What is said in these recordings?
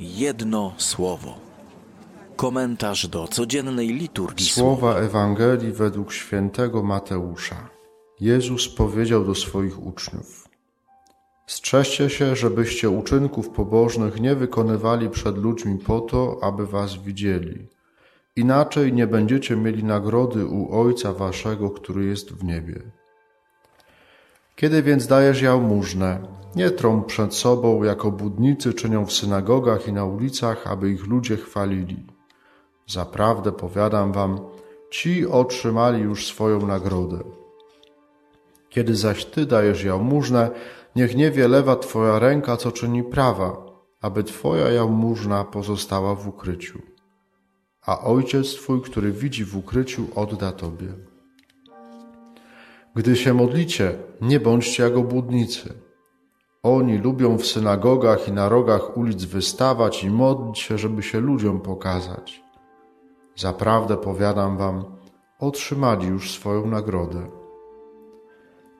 Jedno słowo. Komentarz do codziennej liturgii Słowa Ewangelii według świętego Mateusza. Jezus powiedział do swoich uczniów: Strzeżcie się, żebyście uczynków pobożnych nie wykonywali przed ludźmi po to, aby was widzieli. Inaczej nie będziecie mieli nagrody u Ojca waszego, który jest w niebie. Kiedy więc dajesz jałmużnę, nie trąb przed sobą, jako budnicy czynią w synagogach i na ulicach, aby ich ludzie chwalili. Zaprawdę powiadam wam, ci otrzymali już swoją nagrodę. Kiedy zaś ty dajesz jałmużnę, niech nie wie lewa twoja ręka, co czyni prawa, aby twoja jałmużna pozostała w ukryciu. A ojciec twój, który widzi w ukryciu, odda tobie. Gdy się modlicie, nie bądźcie jak obłudnicy. Oni lubią w synagogach i na rogach ulic wystawać i modlić się, żeby się ludziom pokazać. Zaprawdę powiadam wam, otrzymali już swoją nagrodę.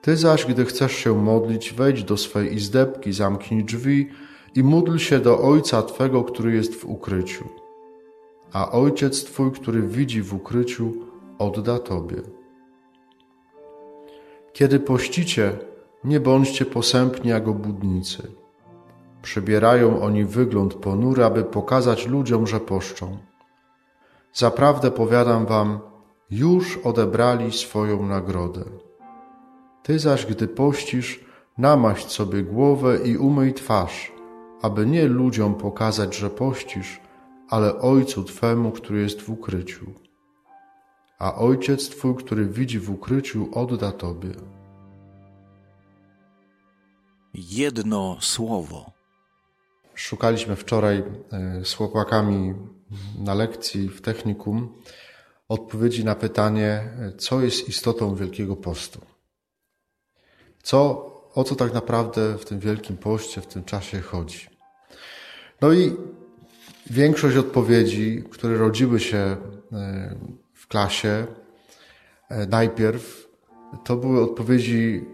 Ty zaś, gdy chcesz się modlić, wejdź do swej izdebki, zamknij drzwi i módl się do Ojca Twego, który jest w ukryciu. A Ojciec Twój, który widzi w ukryciu, odda Tobie. Kiedy pościcie, nie bądźcie posępni jak obłudnicy. Przybierają oni wygląd ponury, aby pokazać ludziom, że poszczą. Zaprawdę powiadam wam, już odebrali swoją nagrodę. Ty zaś, gdy pościsz, namaść sobie głowę i umyj twarz, aby nie ludziom pokazać, że pościsz, ale Ojcu Twemu, który jest w ukryciu. A Ojciec Twój, który widzi w ukryciu, odda Tobie. Jedno słowo. Szukaliśmy wczoraj e, z chłopakami na lekcji w technikum odpowiedzi na pytanie, co jest istotą Wielkiego Postu. Co, o co tak naprawdę w tym Wielkim Poście, w tym czasie chodzi. No i większość odpowiedzi, które rodziły się e, klasie, e, najpierw to były odpowiedzi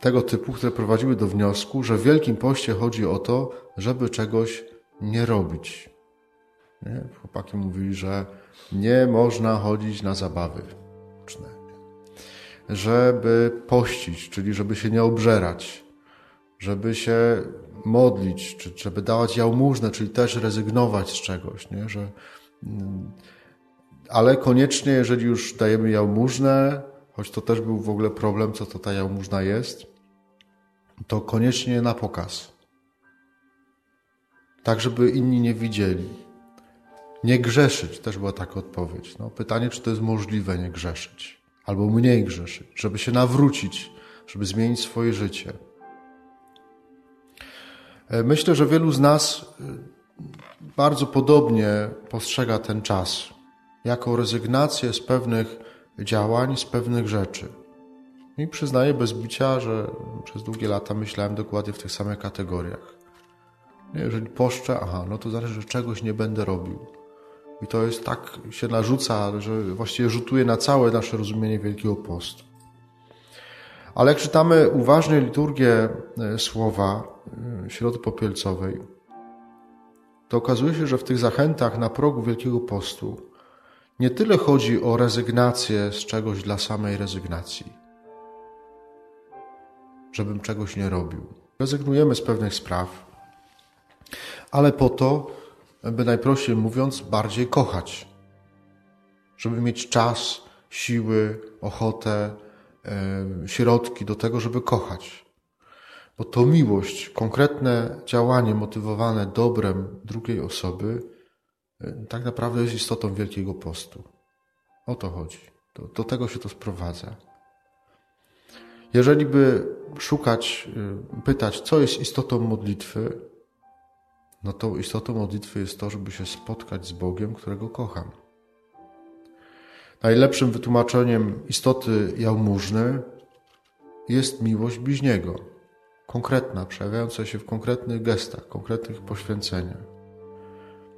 tego typu, które prowadziły do wniosku, że w Wielkim Poście chodzi o to, żeby czegoś nie robić. Nie? Chłopaki mówili, że nie można chodzić na zabawy żeby pościć, czyli żeby się nie obżerać, żeby się modlić, czy żeby dawać jałmużnę, czyli też rezygnować z czegoś, nie? Że, mm, ale koniecznie, jeżeli już dajemy jałmużnę, choć to też był w ogóle problem, co to ta jałmużna jest, to koniecznie na pokaz. Tak, żeby inni nie widzieli. Nie grzeszyć, też była taka odpowiedź. No, pytanie, czy to jest możliwe nie grzeszyć, albo mniej grzeszyć, żeby się nawrócić, żeby zmienić swoje życie. E, myślę, że wielu z nas e, bardzo podobnie postrzega ten czas jako rezygnację z pewnych działań, z pewnych rzeczy. I przyznaję bez bicia, że przez długie lata myślałem dokładnie w tych samych kategoriach. Jeżeli poszczę, aha, no to zależy, że czegoś nie będę robił. I to jest tak się narzuca, że właściwie rzutuje na całe nasze rozumienie Wielkiego Postu. Ale jak czytamy uważnie liturgię e, słowa e, Środy Popielcowej, to okazuje się, że w tych zachętach na progu Wielkiego Postu nie tyle chodzi o rezygnację z czegoś dla samej rezygnacji, żebym czegoś nie robił. Rezygnujemy z pewnych spraw, ale po to, by najprościej mówiąc, bardziej kochać. Żeby mieć czas, siły, ochotę, środki do tego, żeby kochać. Bo to miłość, konkretne działanie motywowane dobrem drugiej osoby, tak naprawdę jest istotą Wielkiego Postu. O to chodzi. Do, do tego się to sprowadza. Jeżeli by szukać, e, pytać, co jest istotą modlitwy, no to istotą modlitwy jest to, żeby się spotkać z Bogiem, którego kocham. Najlepszym wytłumaczeniem istoty jałmużny jest miłość bliźniego, konkretna, przejawiająca się w konkretnych gestach, konkretnych poświęceniach.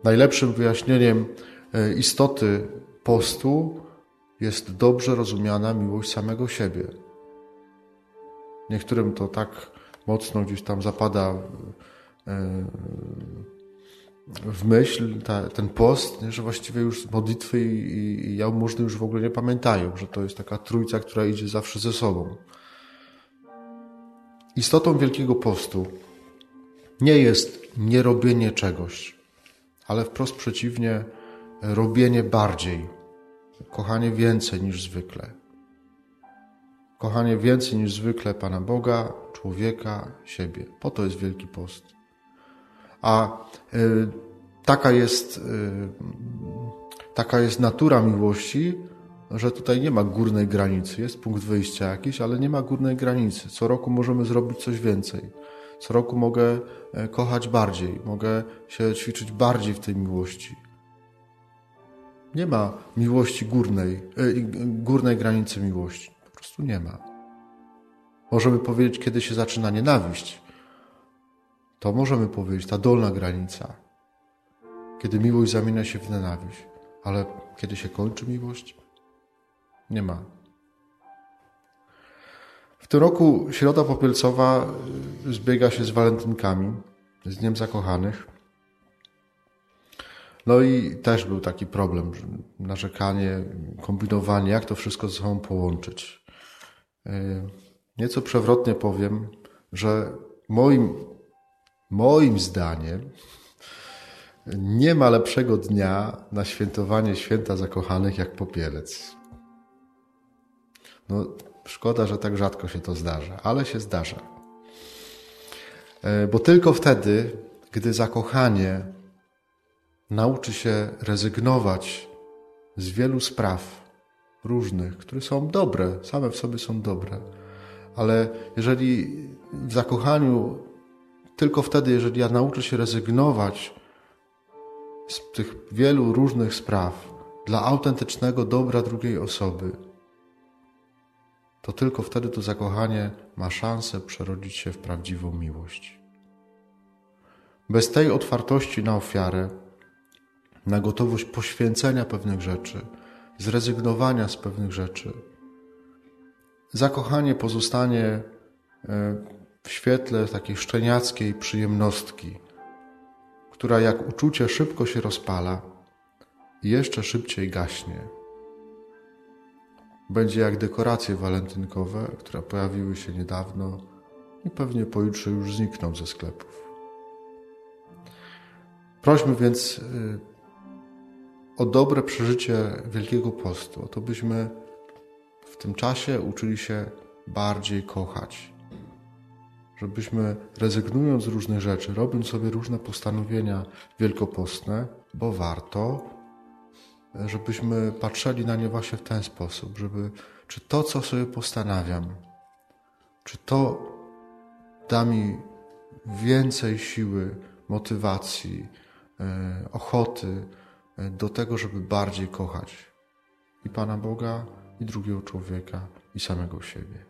Najlepszym wyjaśnieniem e, istoty postu jest dobrze rozumiana miłość samego siebie. Niektórym to tak mocno gdzieś tam zapada E, w myśl ta, ten post, nie, że właściwie już modlitwy i, i, i jałmużny już w ogóle nie pamiętają, że to jest taka trójca, która idzie zawsze ze sobą. Istotą Wielkiego Postu nie jest nierobienie czegoś, ale wprost przeciwnie, robienie bardziej, kochanie więcej niż zwykle. Kochanie więcej niż zwykle Pana Boga, człowieka, siebie. Po to jest Wielki Post. A y, taka jest, y, taka jest natura miłości, że tutaj nie ma górnej granicy. Jest punkt wyjścia jakiś, ale nie ma górnej granicy. Co roku możemy zrobić coś więcej. Co roku mogę e, kochać bardziej, mogę się ćwiczyć bardziej w tej miłości. Nie ma miłości górnej, e, górnej granicy miłości. Po prostu nie ma. Możemy powiedzieć, kiedy się zaczyna nienawiść. To możemy powiedzieć, ta dolna granica. Kiedy miłość zamienia się w nienawiść. Ale kiedy się kończy miłość? Nie ma. Tym roku Środa Popielcowa y, zbiega się z walentynkami, z Dniem Zakochanych. No i też był taki problem, narzekanie, kombinowanie, jak to wszystko ze sobą połączyć. Y, nieco przewrotnie powiem, że moim, moim zdaniem nie ma lepszego dnia na świętowanie święta zakochanych jak popielec. No, szkoda, że tak rzadko się to zdarza, ale się zdarza. E, bo tylko wtedy, gdy zakochanie nauczy się rezygnować z wielu spraw różnych, które są dobre, same w sobie są dobre, ale jeżeli w zakochaniu, tylko wtedy, jeżeli ja nauczę się rezygnować z tych wielu różnych spraw dla autentycznego dobra drugiej osoby, to tylko wtedy to zakochanie ma szansę przerodzić się w prawdziwą miłość. Bez tej otwartości na ofiarę, na gotowość poświęcenia pewnych rzeczy, zrezygnowania z pewnych rzeczy, zakochanie pozostanie e, w świetle takiej szczeniackiej przyjemnostki, która jak uczucie szybko się rozpala i jeszcze szybciej gaśnie będzie jak dekoracje walentynkowe, które pojawiły się niedawno i pewnie pojutrze już znikną ze sklepów. Prośmy więc y, o dobre przeżycie Wielkiego Postu, o to byśmy w tym czasie uczyli się bardziej kochać. Żebyśmy rezygnując z różnych rzeczy, robiąc sobie różne postanowienia wielkopostne, bo warto, żebyśmy patrzyli na nie właśnie w ten sposób, żeby czy to, co sobie postanawiam, czy to da mi więcej siły, motywacji, e, ochoty e, do tego, żeby bardziej kochać i Pana Boga, i drugiego człowieka, i samego siebie.